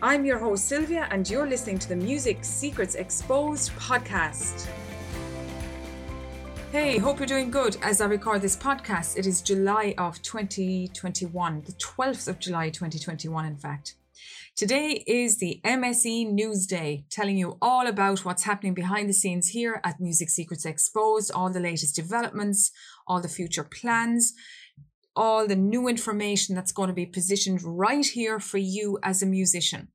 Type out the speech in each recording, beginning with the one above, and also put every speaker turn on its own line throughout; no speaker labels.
I'm your host, Sylvia, and you're listening to the Music Secrets Exposed podcast. Hey, hope you're doing good. As I record this podcast, it is July of 2021, the 12th of July 2021, in fact. Today is the MSE News Day, telling you all about what's happening behind the scenes here at Music Secrets Exposed, all the latest developments, all the future plans, all the new information that's going to be positioned right here for you as a musician.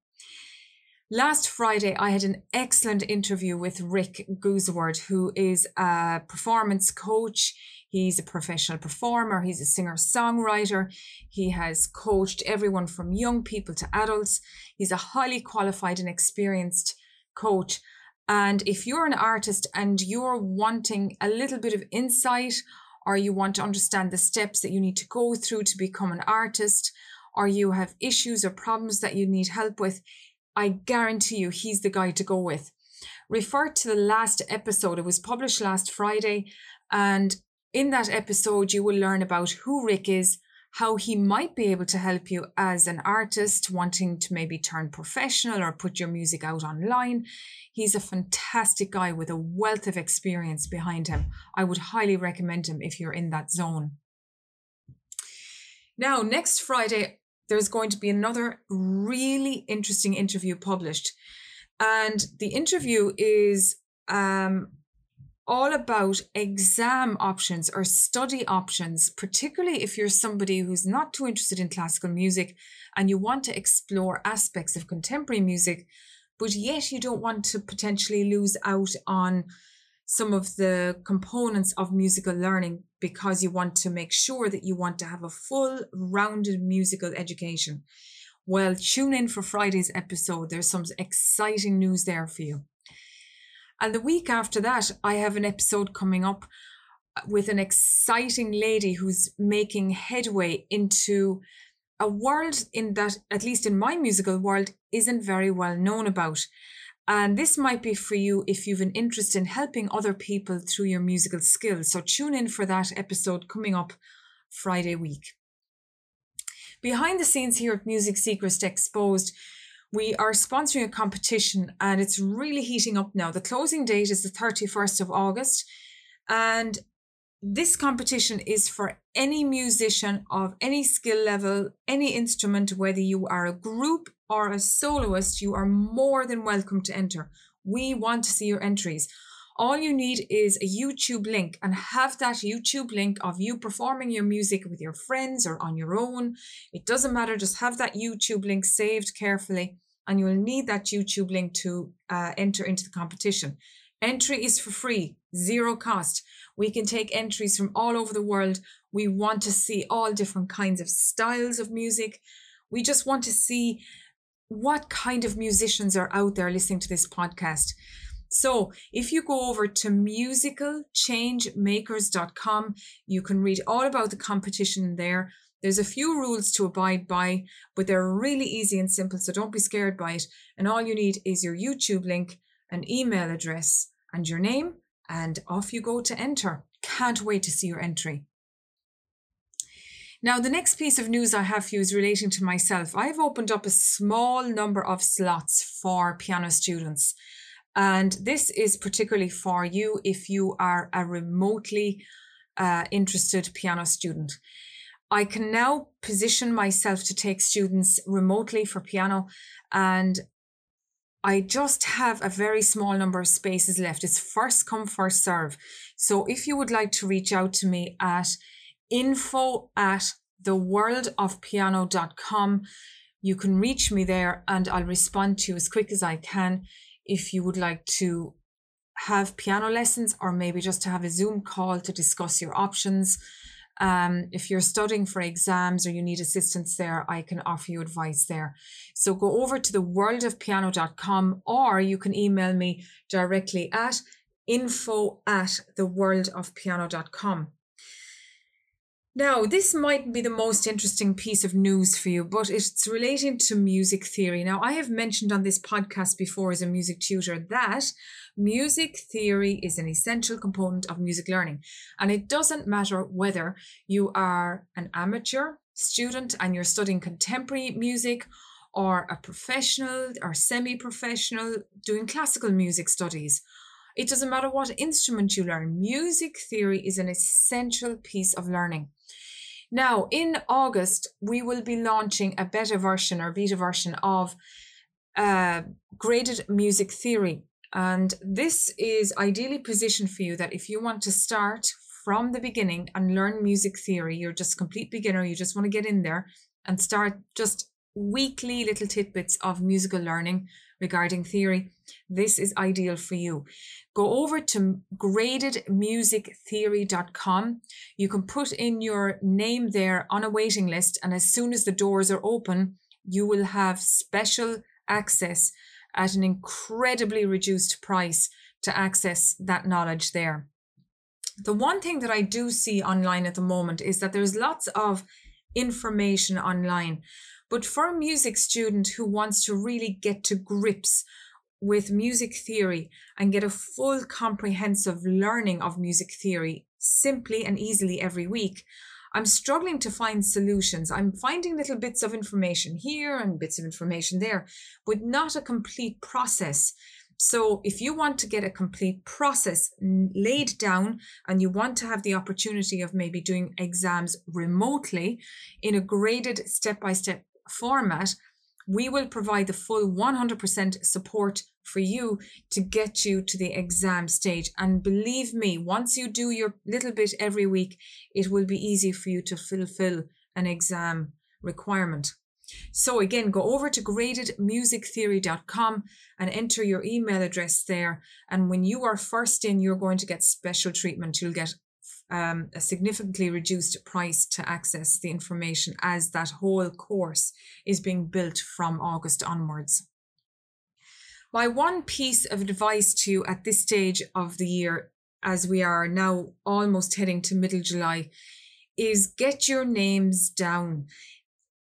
Last Friday, I had an excellent interview with Rick Gooseward, who is a performance coach. He's a professional performer. He's a singer songwriter. He has coached everyone from young people to adults. He's a highly qualified and experienced coach. And if you're an artist and you're wanting a little bit of insight or you want to understand the steps that you need to go through to become an artist, or you have issues or problems that you need help with, I guarantee you he's the guy to go with. Refer to the last episode. It was published last Friday. And in that episode, you will learn about who Rick is, how he might be able to help you as an artist wanting to maybe turn professional or put your music out online. He's a fantastic guy with a wealth of experience behind him. I would highly recommend him if you're in that zone. Now, next Friday, there's going to be another really interesting interview published. And the interview is um, all about exam options or study options, particularly if you're somebody who's not too interested in classical music and you want to explore aspects of contemporary music but yet you don't want to potentially lose out on some of the components of musical learning because you want to make sure that you want to have a full rounded musical education. Well, tune in for Friday's episode. There's some exciting news there for you. And the week after that, I have an episode coming up uh, with an exciting lady who's making headway into a world in that, at least in my musical world, isn't very well known about. And this might be for you if you've an interest in helping other people through your musical skills. So tune in for that episode coming up Friday week. Behind the scenes here at Music Secrets Exposed, we are sponsoring a competition and it's really heating up now. The closing date is the 31st of August. And this competition is for any musician of any skill level, any instrument, whether you are a group or a soloist, you are more than welcome to enter. We want to see your entries. All you need is a YouTube link and have that YouTube link of you performing your music with your friends or on your own. It doesn't matter, just have that YouTube link saved carefully, and you will need that YouTube link to uh, enter into the competition. Entry is for free, zero cost. We can take entries from all over the world. We want to see all different kinds of styles of music. We just want to see what kind of musicians are out there listening to this podcast. So, if you go over to musicalchangemakers.com, you can read all about the competition there. There's a few rules to abide by, but they're really easy and simple, so don't be scared by it. And all you need is your YouTube link, an email address, and your name, and off you go to enter. Can't wait to see your entry. Now, the next piece of news I have for you is relating to myself. I've opened up a small number of slots for piano students. And this is particularly for you if you are a remotely uh, interested piano student. I can now position myself to take students remotely for piano. And I just have a very small number of spaces left. It's first come, first serve. So if you would like to reach out to me at info at theworldofpiano.com, you can reach me there and I'll respond to you as quick as I can if you would like to have piano lessons or maybe just to have a Zoom call to discuss your options. Um, if you're studying for exams or you need assistance there, I can offer you advice there. So go over to the worldofpiano.com or you can email me directly at info at theworldofpiano.com. Now, this might be the most interesting piece of news for you, but it's relating to music theory. Now, I have mentioned on this podcast before as a music tutor that music theory is an essential component of music learning. And it doesn't matter whether you are an amateur student and you're studying contemporary music or a professional or semi professional doing classical music studies. It doesn't matter what instrument you learn, music theory is an essential piece of learning. Now, in August, we will be launching a beta version or beta version of uh, graded music theory. And this is ideally positioned for you that if you want to start from the beginning and learn music theory, you're just complete beginner, you just want to get in there and start just weekly little tidbits of musical learning regarding theory, this is ideal for you. Go over to gradedmusictheory.com. You can put in your name there on a waiting list, and as soon as the doors are open, you will have special access at an incredibly reduced price to access that knowledge there. The one thing that I do see online at the moment is that there's lots of information online but for a music student who wants to really get to grips with music theory and get a full comprehensive learning of music theory simply and easily every week, I'm struggling to find solutions. I'm finding little bits of information here and bits of information there, but not a complete process. So, if you want to get a complete process laid down and you want to have the opportunity of maybe doing exams remotely in a graded step by step format, we will provide the full 100% support for you to get you to the exam stage. And believe me, once you do your little bit every week, it will be easy for you to fulfill an exam requirement. So again, go over to gradedmusictheory.com and enter your email address there. And when you are first in, you're going to get special treatment. You'll get um, a significantly reduced price to access the information as that whole course is being built from August onwards. My one piece of advice to you at this stage of the year, as we are now almost heading to middle July, is get your names down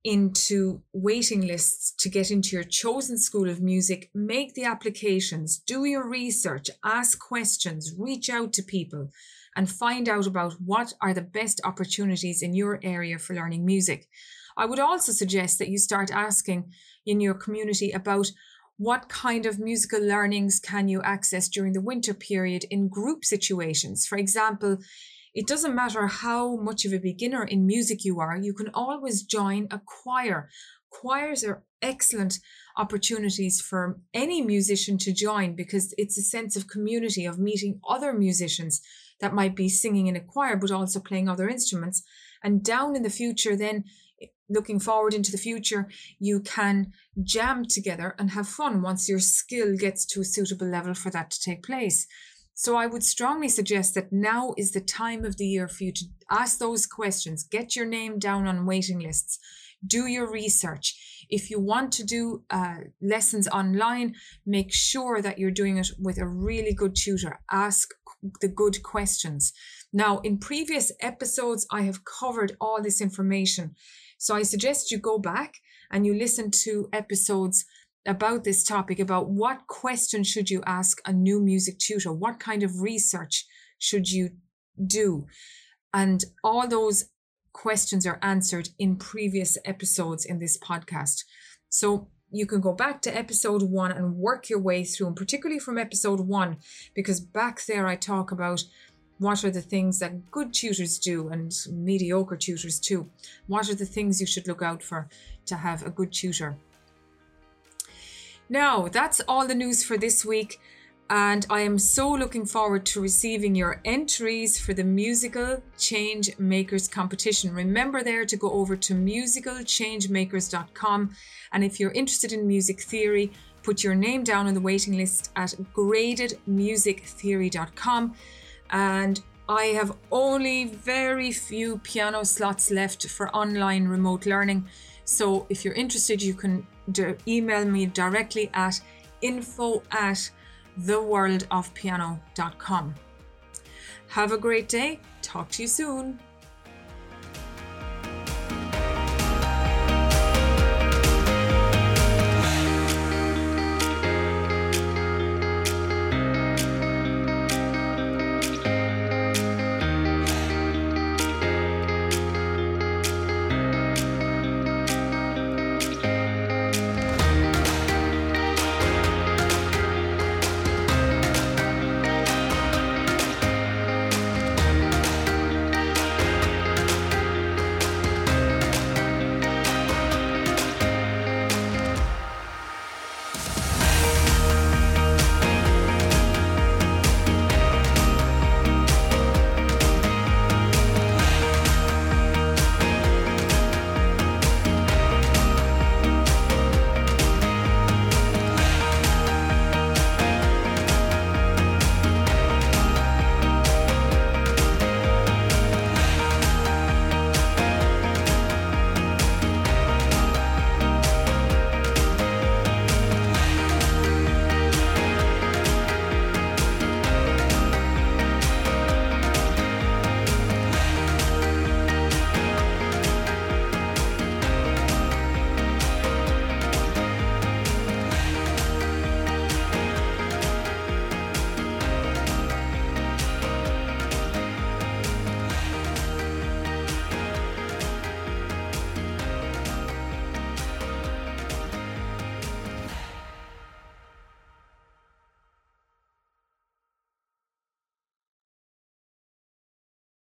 into waiting lists to get into your chosen school of music, make the applications, do your research, ask questions, reach out to people and find out about what are the best opportunities in your area for learning music. I would also suggest that you start asking in your community about what kind of musical learnings can you access during the winter period in group situations. For example, it doesn't matter how much of a beginner in music you are, you can always join a choir. Choirs are excellent opportunities for any musician to join because it's a sense of community, of meeting other musicians that might be singing in a choir, but also playing other instruments. And down in the future, then looking forward into the future, you can jam together and have fun once your skill gets to a suitable level for that to take place. So I would strongly suggest that now is the time of the year for you to ask those questions, get your name down on waiting lists, do your research. If you want to do uh, lessons online, make sure that you're doing it with a really good tutor. Ask the good questions. Now, in previous episodes, I have covered all this information. So I suggest you go back and you listen to episodes about this topic about what question should you ask a new music tutor? What kind of research should you do? And all those questions are answered in previous episodes in this podcast. So you can go back to episode one and work your way through, and particularly from episode one, because back there I talk about what are the things that good tutors do and mediocre tutors too. What are the things you should look out for to have a good tutor? Now, that's all the news for this week, and I am so looking forward to receiving your entries for the Musical Change Makers competition. Remember there to go over to musicalchangemakers.com, and if you're interested in music theory, put your name down on the waiting list at gradedmusictheory.com. And I have only very few piano slots left for online remote learning. So if you're interested, you can email me directly at info at theworldofpiano.com. Have a great day. Talk to you soon.